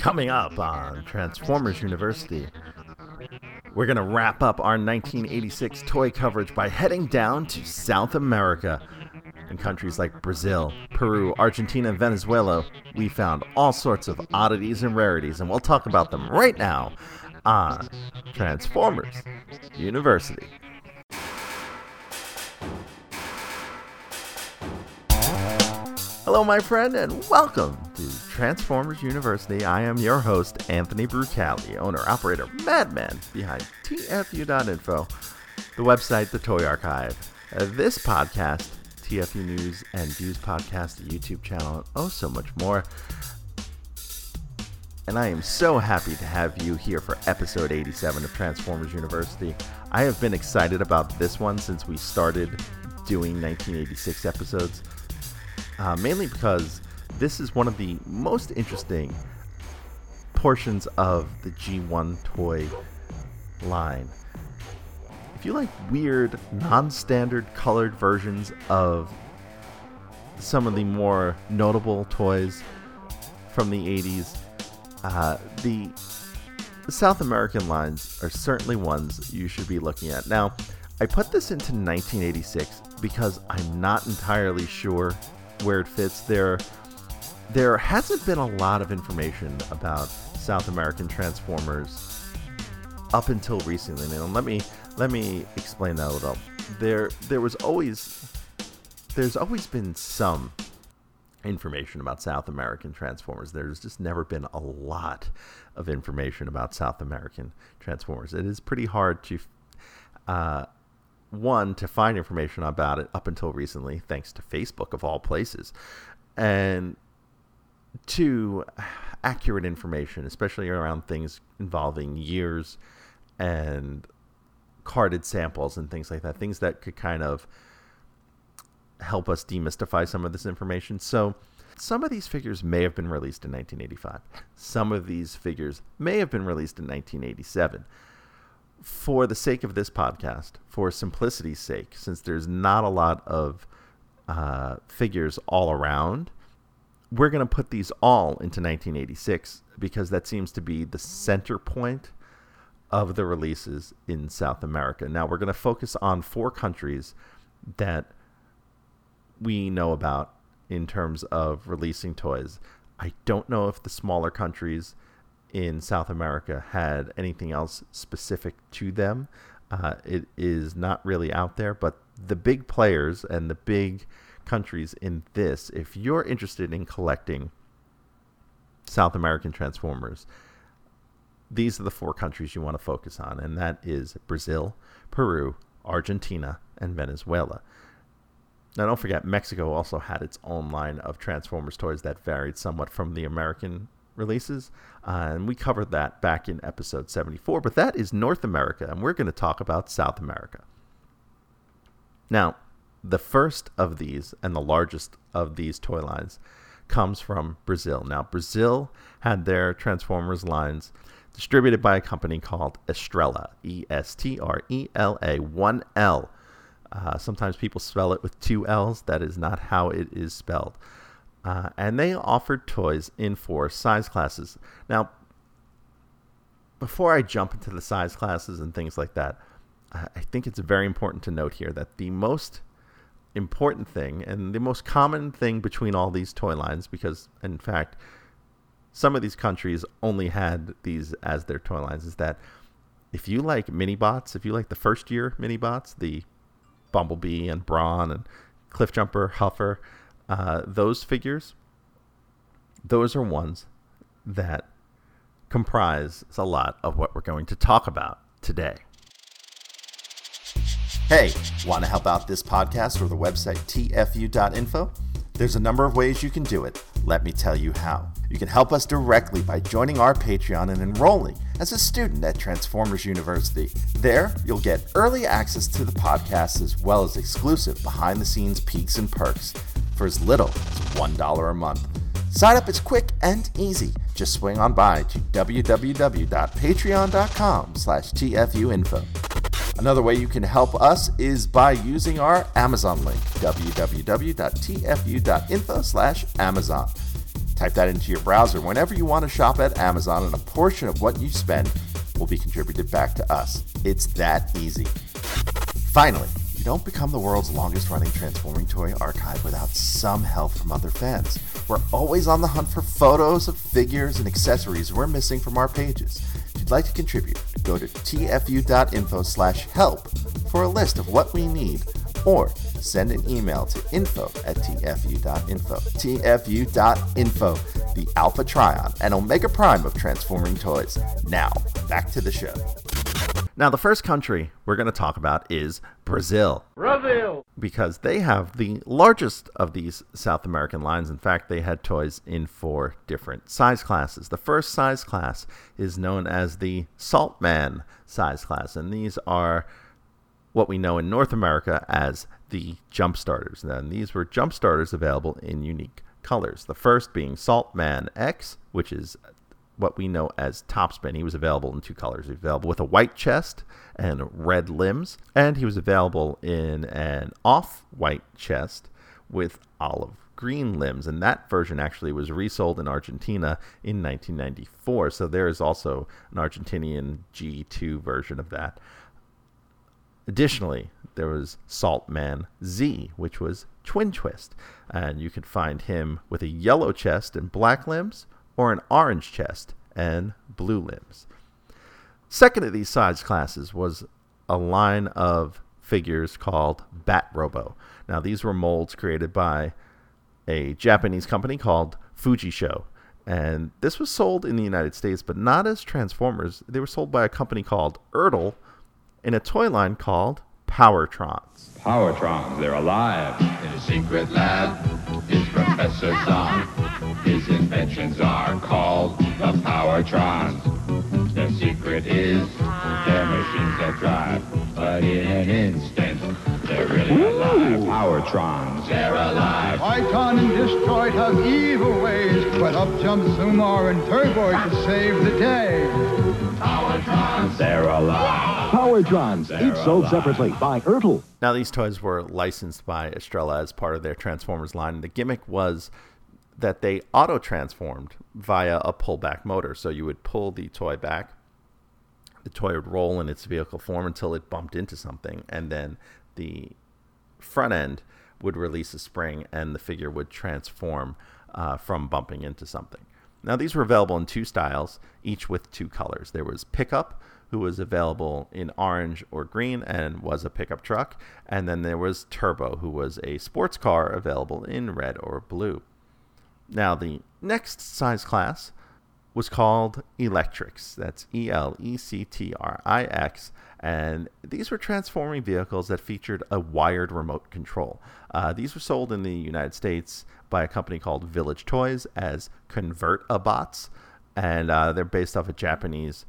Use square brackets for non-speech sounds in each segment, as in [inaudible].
Coming up on Transformers University, we're going to wrap up our 1986 toy coverage by heading down to South America. In countries like Brazil, Peru, Argentina, and Venezuela, we found all sorts of oddities and rarities, and we'll talk about them right now on Transformers University. Hello, my friend, and welcome to Transformers University. I am your host, Anthony Brucali, owner operator, madman behind TFU.info, the website, the Toy Archive. Uh, this podcast, TFU News and Views Podcast, the YouTube channel, and oh, so much more. And I am so happy to have you here for episode 87 of Transformers University. I have been excited about this one since we started doing 1986 episodes uh, mainly because this is one of the most interesting portions of the G1 toy line. If you like weird, non standard colored versions of some of the more notable toys from the 80s, uh, the South American lines are certainly ones you should be looking at. Now, I put this into 1986 because I'm not entirely sure where it fits. There, there hasn't been a lot of information about South American Transformers up until recently. Now, let me let me explain that a little. There, there was always, there's always been some information about South American Transformers. There's just never been a lot of information about South American Transformers. It is pretty hard to uh, one to find information about it up until recently, thanks to Facebook of all places, and two, accurate information, especially around things involving years and carded samples and things like that, things that could kind of help us demystify some of this information. So, some of these figures may have been released in 1985. Some of these figures may have been released in 1987 for the sake of this podcast, for simplicity's sake, since there's not a lot of uh, figures all around, we're going to put these all into 1986 because that seems to be the center point of the releases in South America. Now, we're going to focus on four countries that we know about in terms of releasing toys. I don't know if the smaller countries in South America had anything else specific to them. Uh, it is not really out there, but the big players and the big countries in this, if you're interested in collecting South American Transformers, these are the four countries you want to focus on, and that is Brazil, Peru, Argentina, and Venezuela. Now, don't forget, Mexico also had its own line of Transformers toys that varied somewhat from the American releases. Uh, and we covered that back in episode 74. But that is North America, and we're going to talk about South America. Now, the first of these and the largest of these toy lines comes from Brazil. Now, Brazil had their Transformers lines distributed by a company called Estrela, E S T R E L A, one L. Uh, sometimes people spell it with two L's. That is not how it is spelled. Uh, and they offered toys in four size classes. Now, before I jump into the size classes and things like that, I think it's very important to note here that the most important thing and the most common thing between all these toy lines, because in fact, some of these countries only had these as their toy lines, is that if you like mini bots, if you like the first year mini bots, the Bumblebee and Brawn and Cliffjumper, Huffer, uh, those figures, those are ones that comprise a lot of what we're going to talk about today. Hey, want to help out this podcast or the website tfu.info? There's a number of ways you can do it. Let me tell you how. You can help us directly by joining our Patreon and enrolling as a student at Transformers University. There, you'll get early access to the podcast as well as exclusive behind the scenes peeks and perks for as little as $1 a month. Sign up is quick and easy. Just swing on by to www.patreon.com slash tfuinfo. Another way you can help us is by using our Amazon link, www.tfu.info slash Amazon. Type that into your browser whenever you want to shop at Amazon, and a portion of what you spend will be contributed back to us. It's that easy. Finally, you don't become the world's longest running transforming toy archive without some help from other fans. We're always on the hunt for photos of figures and accessories we're missing from our pages. If you'd like to contribute, go to tfu.info slash help for a list of what we need or send an email to info at tfu.info. tfu.info, the Alpha Trion and Omega Prime of transforming toys. Now, back to the show. Now, the first country we're going to talk about is Brazil. Brazil! Because they have the largest of these South American lines. In fact, they had toys in four different size classes. The first size class is known as the Saltman size class, and these are what we know in North America as the jump starters. And these were jump starters available in unique colors. The first being Saltman X, which is what we know as Topspin. He was available in two colors. He was available with a white chest and red limbs, and he was available in an off-white chest with olive green limbs, and that version actually was resold in Argentina in 1994. So there is also an Argentinian G2 version of that. Additionally, there was Saltman Z, which was Twin Twist, and you could find him with a yellow chest and black limbs, or an orange chest and blue limbs. Second of these size classes was a line of figures called Bat Robo. Now, these were molds created by a Japanese company called Fujisho. And this was sold in the United States, but not as Transformers. They were sold by a company called Ertl in a toy line called Powertrons. Powertrons, they're alive. In a secret lab is Professor Zahn. His inventions are called the Powertrons. Their secret is they're machines that drive, but in an instant, they're really alive. Powertrons. They're alive. Icon and Destroid have evil ways, but up jump Zumar and Turboid to save the day. Powertrons. They're alive. Powertrons, each sold separately by Ertl. Now, these toys were licensed by Estrela as part of their Transformers line. The gimmick was that they auto transformed via a pullback motor. So you would pull the toy back, the toy would roll in its vehicle form until it bumped into something, and then the front end would release a spring and the figure would transform uh, from bumping into something. Now, these were available in two styles, each with two colors. There was Pickup, who was available in orange or green and was a pickup truck. And then there was Turbo, who was a sports car available in red or blue. Now, the next size class was called Electrix. That's E L E C T R I X. And these were transforming vehicles that featured a wired remote control. Uh, these were sold in the United States by a company called Village Toys as Convert-A-Bots. And uh, they're based off a Japanese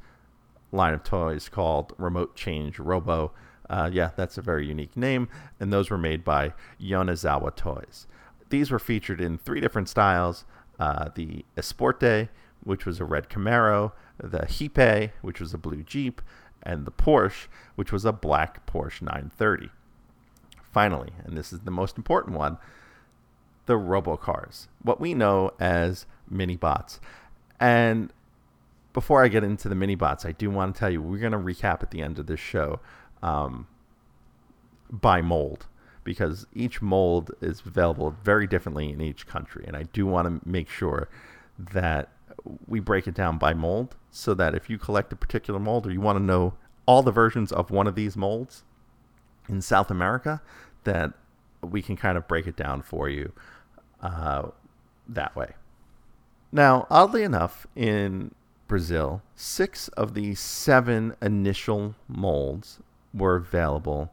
line of toys called Remote Change Robo. Uh, yeah, that's a very unique name. And those were made by Yonezawa Toys. These were featured in three different styles uh, the Esporte, which was a red Camaro, the Hipe, which was a blue Jeep, and the Porsche, which was a black Porsche 930. Finally, and this is the most important one, the robocars, what we know as mini bots. And before I get into the mini bots, I do want to tell you we're going to recap at the end of this show um, by mold because each mold is available very differently in each country. And I do want to make sure that we break it down by mold so that if you collect a particular mold or you want to know all the versions of one of these molds in South America, that we can kind of break it down for you uh, that way. Now, oddly enough, in Brazil, six of the seven initial molds were available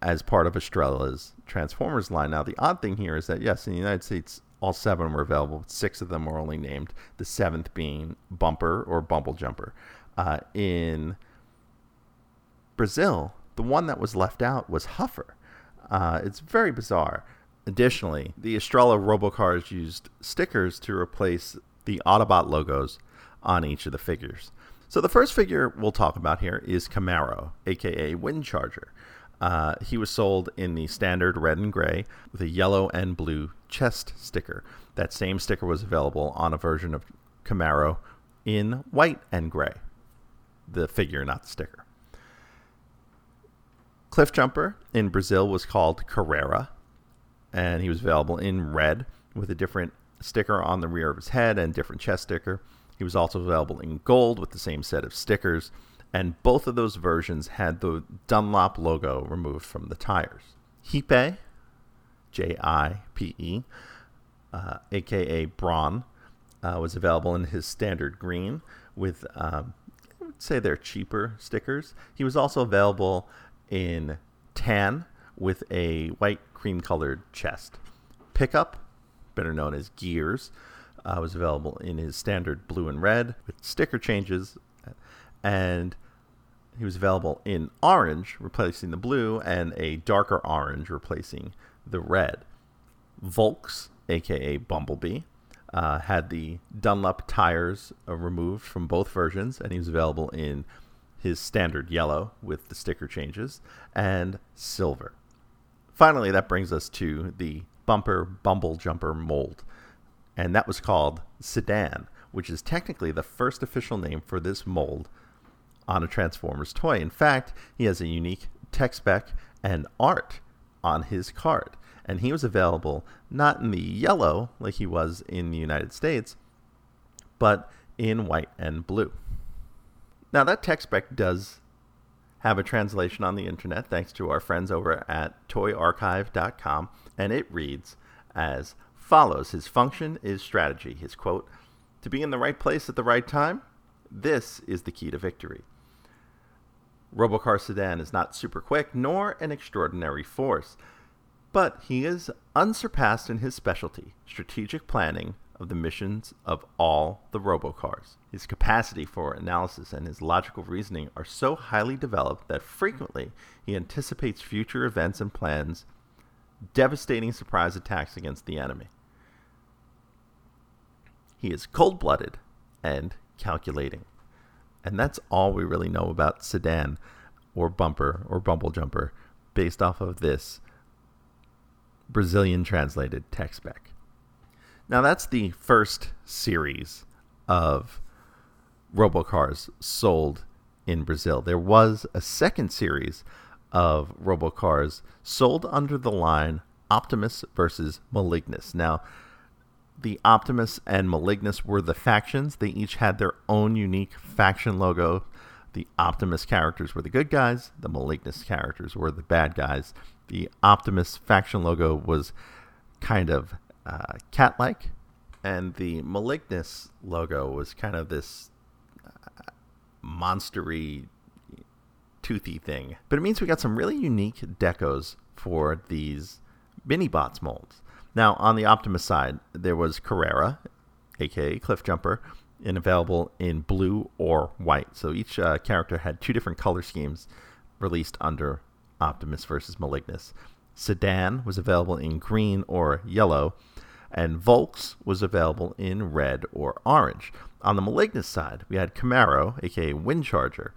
as part of Estrela's Transformers line. Now, the odd thing here is that, yes, in the United States, all seven were available, but six of them were only named, the seventh being Bumper or Bumble Jumper. Uh, in Brazil, the one that was left out was Huffer. Uh, it's very bizarre. Additionally, the Estrela Robocars used stickers to replace the Autobot logos on each of the figures. So the first figure we'll talk about here is Camaro, aka Windcharger. Uh, he was sold in the standard red and gray with a yellow and blue chest sticker. That same sticker was available on a version of Camaro in white and gray. The figure, not the sticker. Cliff Jumper in Brazil was called Carrera, and he was available in red with a different sticker on the rear of his head and different chest sticker. He was also available in gold with the same set of stickers, and both of those versions had the Dunlop logo removed from the tires. Jipe, J I P E, uh, aka Brawn, uh, was available in his standard green with, um, I would say they're cheaper stickers. He was also available in tan with a white cream colored chest. Pickup, better known as Gears, uh, was available in his standard blue and red with sticker changes. And he was available in orange, replacing the blue, and a darker orange, replacing the red. Volks, aka Bumblebee, uh, had the Dunlop tires uh, removed from both versions, and he was available in his standard yellow with the sticker changes and silver. Finally, that brings us to the bumper bumble jumper mold, and that was called Sedan, which is technically the first official name for this mold on a Transformers toy. In fact, he has a unique tech spec and art on his card. And he was available not in the yellow like he was in the United States, but in white and blue. Now, that tech spec does have a translation on the internet thanks to our friends over at toyarchive.com, and it reads as follows His function is strategy. His quote, to be in the right place at the right time, this is the key to victory. Robocar Sedan is not super quick nor an extraordinary force, but he is unsurpassed in his specialty, strategic planning of the missions of all the robocars. His capacity for analysis and his logical reasoning are so highly developed that frequently he anticipates future events and plans devastating surprise attacks against the enemy. He is cold blooded and calculating. And that's all we really know about sedan or bumper or bumble jumper based off of this Brazilian translated tech spec. Now, that's the first series of robocars sold in Brazil. There was a second series of robocars sold under the line Optimus versus Malignus. Now, the Optimus and Malignus were the factions. They each had their own unique faction logo. The Optimus characters were the good guys, the Malignus characters were the bad guys. The Optimus faction logo was kind of uh, cat like, and the Malignus logo was kind of this uh, monstery, toothy thing. But it means we got some really unique decos for these mini bots molds. Now, on the Optimus side, there was Carrera, aka Cliff Jumper, and available in blue or white. So each uh, character had two different color schemes released under Optimus versus Malignus. Sedan was available in green or yellow, and Volks was available in red or orange. On the Malignus side, we had Camaro, aka Windcharger,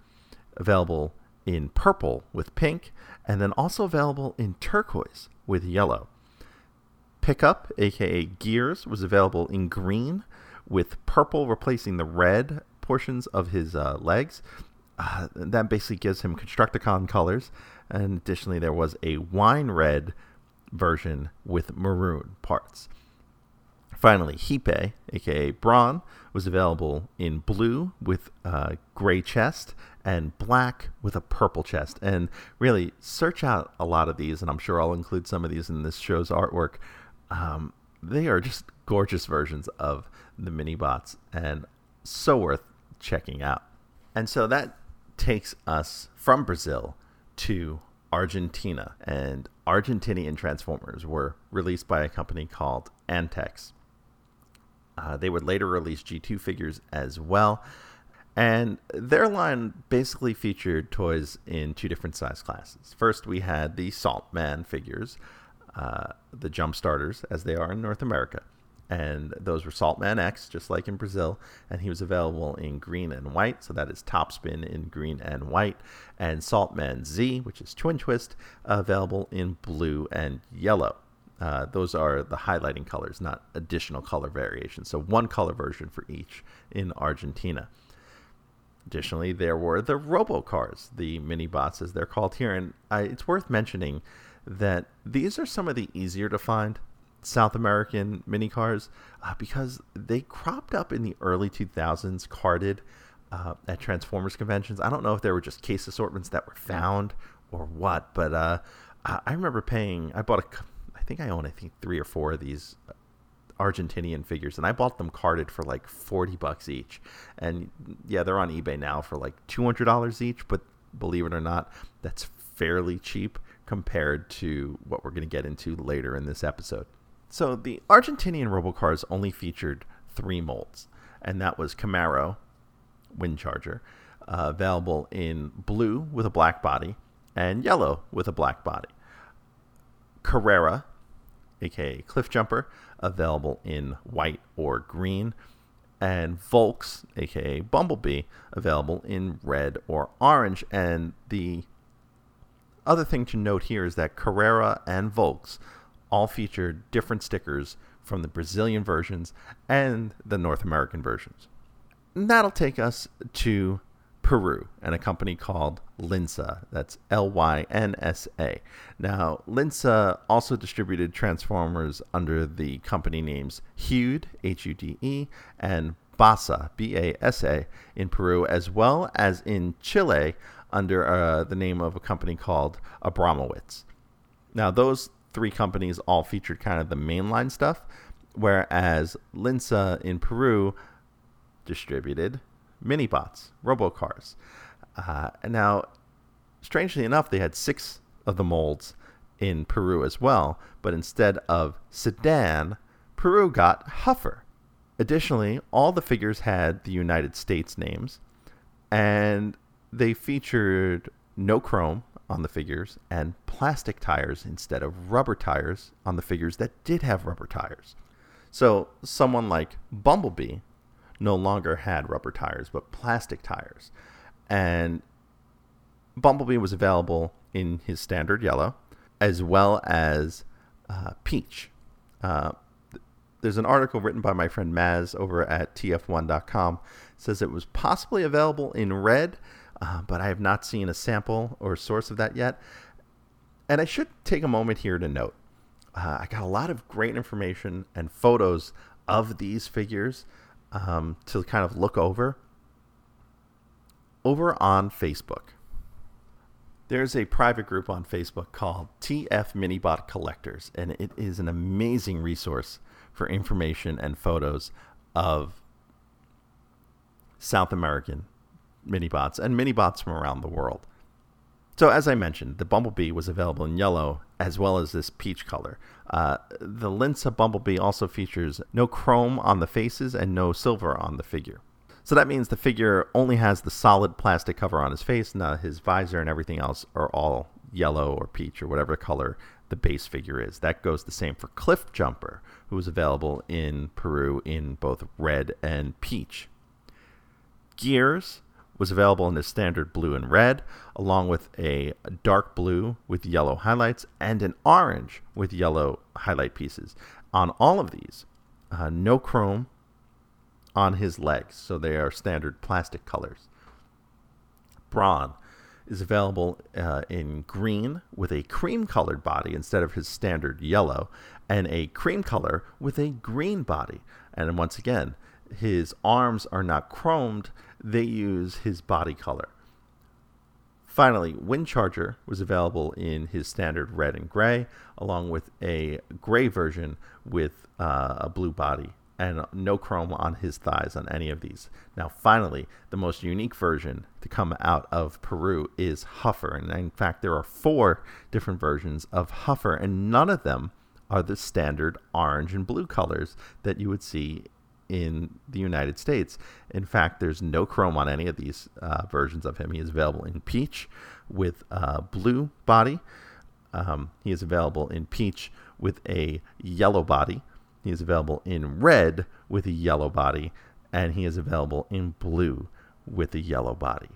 available in purple with pink, and then also available in turquoise with yellow. Pickup, aka Gears, was available in green with purple replacing the red portions of his uh, legs. Uh, that basically gives him Constructicon colors. And additionally, there was a wine red version with maroon parts. Finally, Jipe, aka Brawn, was available in blue with a gray chest and black with a purple chest. And really, search out a lot of these, and I'm sure I'll include some of these in this show's artwork. Um, they are just gorgeous versions of the mini bots and so worth checking out. And so that takes us from Brazil to Argentina. And Argentinian Transformers were released by a company called Antex. Uh, they would later release G2 figures as well. And their line basically featured toys in two different size classes. First, we had the Saltman figures, uh, the jump starters, as they are in North America and those were Saltman X, just like in Brazil, and he was available in green and white, so that is Topspin in green and white, and Saltman Z, which is Twin Twist, available in blue and yellow. Uh, those are the highlighting colors, not additional color variations. So one color version for each in Argentina. Additionally, there were the robocars, the mini bots as they're called here. And I, it's worth mentioning that these are some of the easier to find South American mini cars uh, because they cropped up in the early 2000s carded uh, at Transformers conventions. I don't know if there were just case assortments that were found or what, but uh, I remember paying, I bought a. I think I own I think three or four of these Argentinian figures, and I bought them carded for like forty bucks each. And yeah, they're on eBay now for like two hundred dollars each. But believe it or not, that's fairly cheap compared to what we're going to get into later in this episode. So the Argentinian Robocars only featured three molds, and that was Camaro, Windcharger, uh, available in blue with a black body and yellow with a black body. Carrera, aka Cliff Jumper, available in white or green, and Volks, aka Bumblebee, available in red or orange. And the other thing to note here is that Carrera and Volks all feature different stickers from the Brazilian versions and the North American versions. And that'll take us to Peru and a company called Lynsa. That's L Y N S A. Now, Lynsa also distributed Transformers under the company names Hude, H U D E, and Basa, B A S A, in Peru, as well as in Chile under uh, the name of a company called Abramowitz. Now, those three companies all featured kind of the mainline stuff, whereas Lynsa in Peru distributed minibots, robocars. Uh, now, strangely enough, they had six of the molds in Peru as well, but instead of sedan, Peru got Huffer. Additionally, all the figures had the United States names, and they featured no chrome on the figures and plastic tires instead of rubber tires on the figures that did have rubber tires. So, someone like Bumblebee no longer had rubber tires, but plastic tires. And Bumblebee was available in his standard yellow, as well as uh, peach. Uh, there's an article written by my friend Maz over at tf1.com says it was possibly available in red, uh, but I have not seen a sample or source of that yet. And I should take a moment here to note uh, I got a lot of great information and photos of these figures um, to kind of look over. Over on Facebook, there's a private group on Facebook called TF Minibot Collectors, and it is an amazing resource for information and photos of South American minibots and minibots from around the world. So, as I mentioned, the Bumblebee was available in yellow as well as this peach color. Uh, the Lynsa Bumblebee also features no chrome on the faces and no silver on the figure. So that means the figure only has the solid plastic cover on his face, and his visor and everything else are all yellow or peach or whatever color the base figure is. That goes the same for Cliff Jumper, who is available in Peru in both red and peach. Gears was available in the standard blue and red, along with a dark blue with yellow highlights and an orange with yellow highlight pieces. On all of these, uh, no chrome on his legs, so they are standard plastic colors. Brawn is available uh, in green with a cream colored body instead of his standard yellow, and a cream color with a green body. And once again, his arms are not chromed, they use his body color. Finally, Windcharger was available in his standard red and gray, along with a gray version with uh, a blue body and no chrome on his thighs on any of these. Now, finally, the most unique version to come out of Peru is Huffer. And in fact, there are four different versions of Huffer, and none of them are the standard orange and blue colors that you would see in the United States. In fact, there's no chrome on any of these uh, versions of him. He is available in peach with a blue body. Um, he is available in peach with a yellow body. He is available in red with a yellow body. And he is available in blue with a yellow body.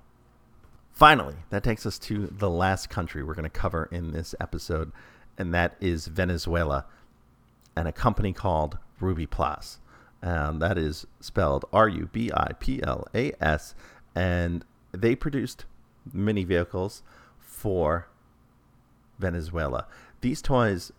Finally, that takes us to the last country we're going to cover in this episode, and that is Venezuela. and a company called Rubi Plas. And that is spelled R U B I P L A S. And they produced mini vehicles for Venezuela. These toys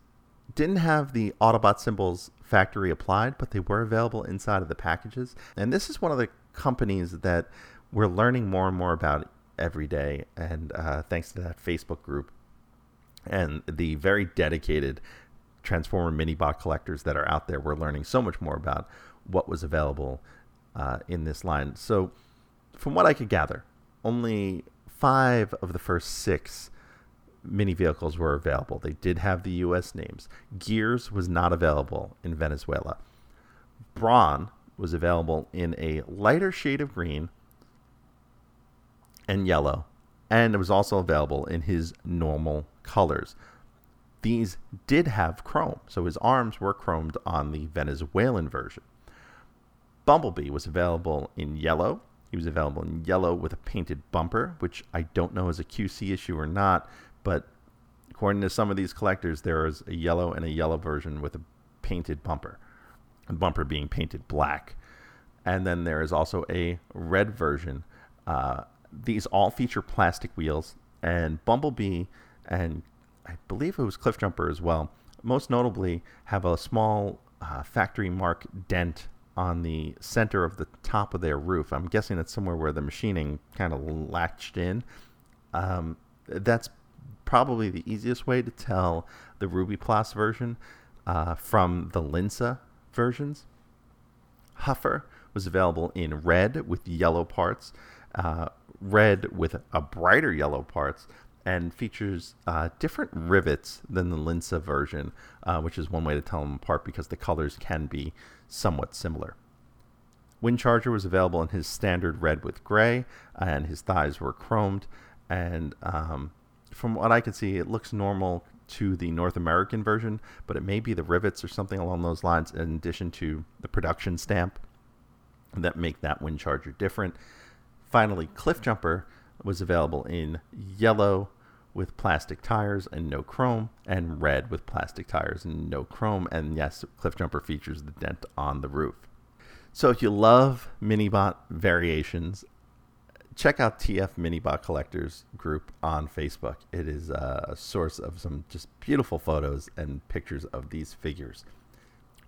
didn't have the Autobot symbols factory applied, but they were available inside of the packages. And this is one of the companies that we're learning more and more about every day. And uh, thanks to that Facebook group and the very dedicated Transformer Minibot collectors that are out there, we're learning so much more about what was available uh, in this line. So, from what I could gather, only five of the first six mini vehicles were available. They did have the U.S. names. Gears was not available in Venezuela. Brawn was available in a lighter shade of green and yellow, and it was also available in his normal colors. These did have chrome, so his arms were chromed on the Venezuelan version. Bumblebee was available in yellow. He was available in yellow with a painted bumper, which I don't know is a QC issue or not, but according to some of these collectors, there is a yellow and a yellow version with a painted bumper, the bumper being painted black. And then there is also a red version. Uh, these all feature plastic wheels, and Bumblebee and I believe it was Cliffjumper as well, most notably have a small uh, factory mark dent on the center of the top of their roof. I'm guessing it's somewhere where the machining kind of latched in. Um, that's probably the easiest way to tell the Rubi Plas version uh, from the Lynsa versions. Huffer was available in red with yellow parts, uh, red with a brighter yellow parts, and features uh, different rivets than the Lynsa version, uh, which is one way to tell them apart because the colors can be somewhat similar. Windcharger was available in his standard red with gray, and his thighs were chromed. And um, from what I can see, it looks normal to the North American version, but it may be the rivets or something along those lines, in addition to the production stamp that make that Windcharger different. Finally, Cliffjumper was available in yellow with plastic tires and no chrome, and red with plastic tires and no chrome. And yes, Cliffjumper features the dent on the roof. So if you love Minibot variations, check out TF Minibot Collectors group on Facebook. It is a source of some just beautiful photos and pictures of these figures.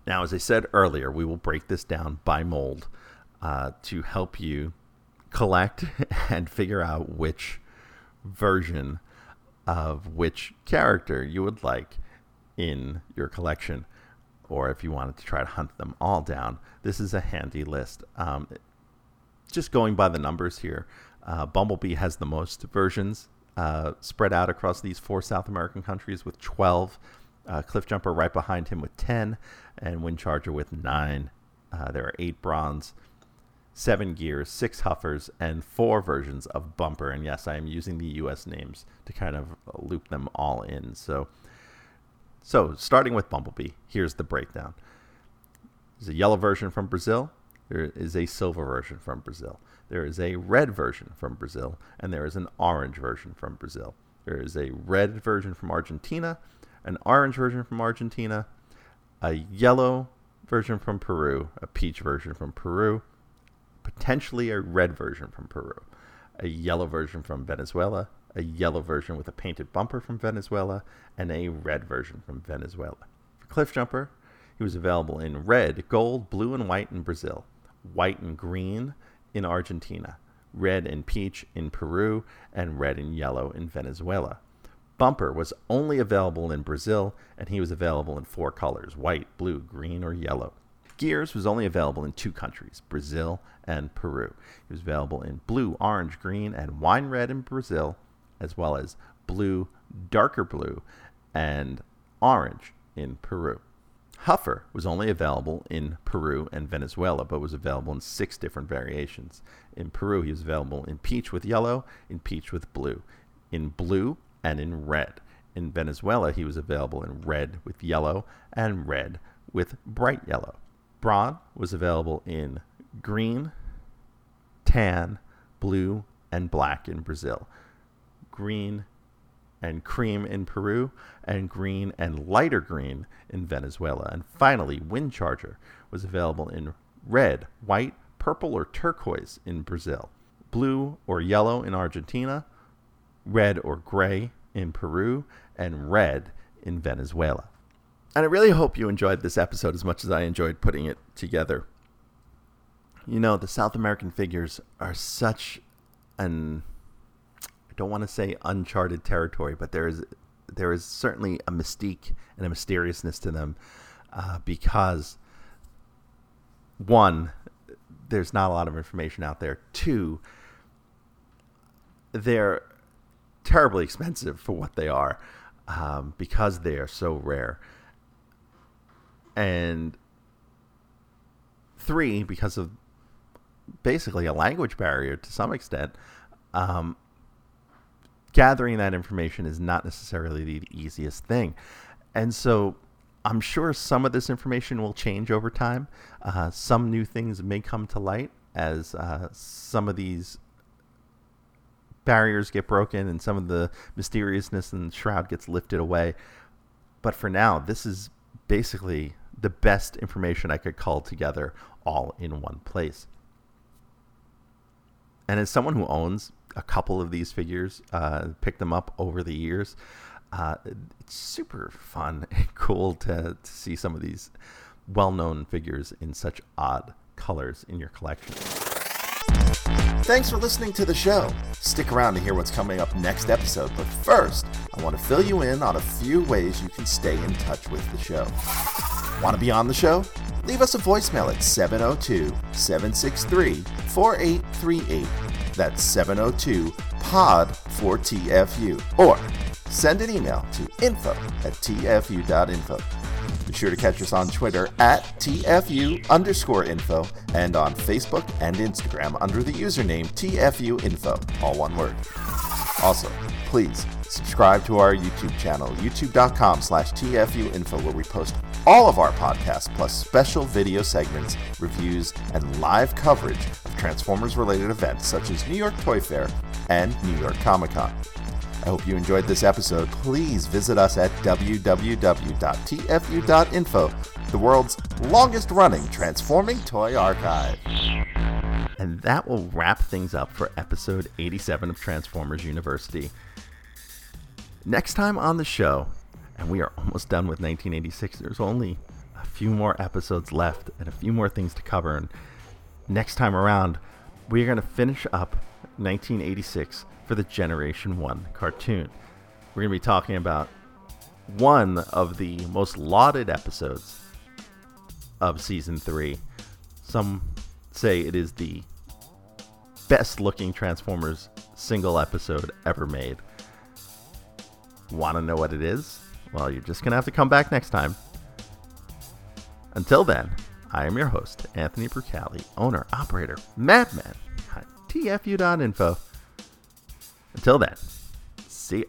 Now, as I said earlier, we will break this down by mold uh, to help you collect [laughs] and figure out which version of which character you would like in your collection, or if you wanted to try to hunt them all down. This is a handy list. Um, just going by the numbers here, uh, Bumblebee has the most versions uh, spread out across these four South American countries with 12. Uh, Cliffjumper right behind him with 10, and Windcharger with 9. Uh, there are 8 bronze seven gears, six huffers, and four versions of bumper. And yes, I am using the US names to kind of loop them all in. So, so starting with Bumblebee, here's the breakdown. There's a yellow version from Brazil. There is a silver version from Brazil. There is a red version from Brazil, and there is an orange version from Brazil. There is a red version from Argentina, an orange version from Argentina, a yellow version from Peru, a peach version from Peru, potentially a red version from Peru, a yellow version from Venezuela, a yellow version with a painted bumper from Venezuela, and a red version from Venezuela. For Cliff Jumper, he was available in red, gold, blue, and white in Brazil, white and green in Argentina, red and peach in Peru, and red and yellow in Venezuela. Bumper was only available in Brazil, and he was available in four colors white, blue, green, or yellow. Gears was only available in two countries, Brazil and Peru. It was available in blue, orange, green, and wine red in Brazil, as well as blue, darker blue, and orange in Peru. Huffer was only available in Peru and Venezuela, but was available in six different variations. In Peru, he was available in peach with yellow, in peach with blue, in blue, and in red. In Venezuela, he was available in red with yellow and red with bright yellow. Brawn was available in green, tan, blue, and black in Brazil. Green and cream in Peru, and green and lighter green in Venezuela. And finally, Wind Charger was available in red, white, purple, or turquoise in Brazil, blue or yellow in Argentina, red or gray in Peru, and red in Venezuela. And I really hope you enjoyed this episode as much as I enjoyed putting it together. You know, the South American figures are such an I don't want to say uncharted territory, but there is there is certainly a mystique and a mysteriousness to them uh, because one, there's not a lot of information out there. Two, they're terribly expensive for what they are um, because they are so rare. And three, because of basically a language barrier to some extent, um, gathering that information is not necessarily the easiest thing. And so I'm sure some of this information will change over time. Uh, some new things may come to light as uh, some of these barriers get broken and some of the mysteriousness and shroud gets lifted away. But for now, this is basically the best information I could call together all in one place. And as someone who owns a couple of these figures, uh, picked them up over the years, uh, it's super fun [laughs] and cool to, to see some of these well known figures in such odd colors in your collection. Thanks for listening to the show. Stick around to hear what's coming up next episode, but first, I want to fill you in on a few ways you can stay in touch with the show. Want to be on the show? Leave us a voicemail at 702 763 4838. That's 702 POD 4TFU. Or send an email to info at tfu.info. Sure to catch us on Twitter at TFU underscore info and on Facebook and Instagram under the username TFU info, all one word. Also, please subscribe to our YouTube channel, youtube.com slash TFU info, where we post all of our podcasts plus special video segments, reviews, and live coverage of Transformers related events such as New York Toy Fair and New York Comic Con. I hope you enjoyed this episode. Please visit us at www.tfu.info, the world's longest running transforming toy archive. And that will wrap things up for episode 87 of Transformers University. Next time on the show, and we are almost done with 1986, there's only a few more episodes left and a few more things to cover. And next time around, we're going to finish up 1986 for the Generation 1 cartoon. We're going to be talking about one of the most lauded episodes of season 3. Some say it is the best looking Transformers single episode ever made. Want to know what it is? Well, you're just going to have to come back next time. Until then, I am your host, Anthony Brucali, owner, operator, madman, TFU.info. Until then, see ya.